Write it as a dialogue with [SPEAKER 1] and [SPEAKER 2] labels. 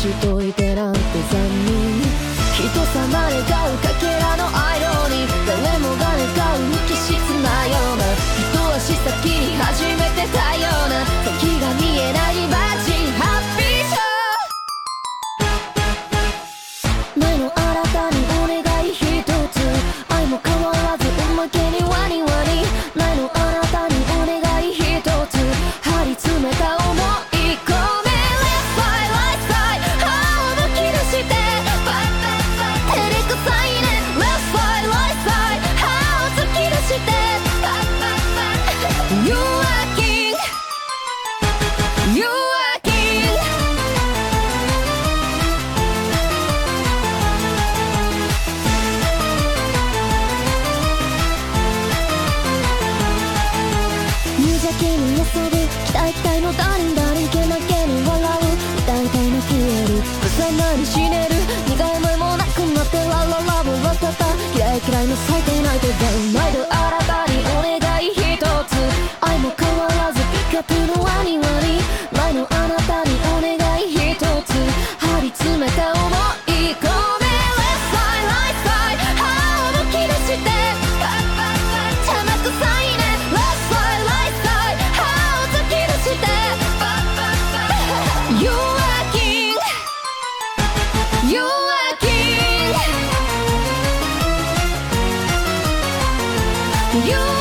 [SPEAKER 1] しといて気に期待期待のダリンダリンけなげに笑う。歌いたいの消える重なり死ねる。苦回思もなくなってララ嫌い嫌いの最低ないで毎度新たにお願い一つ。愛も変わらずピカプのワニワニ。You're a king. You.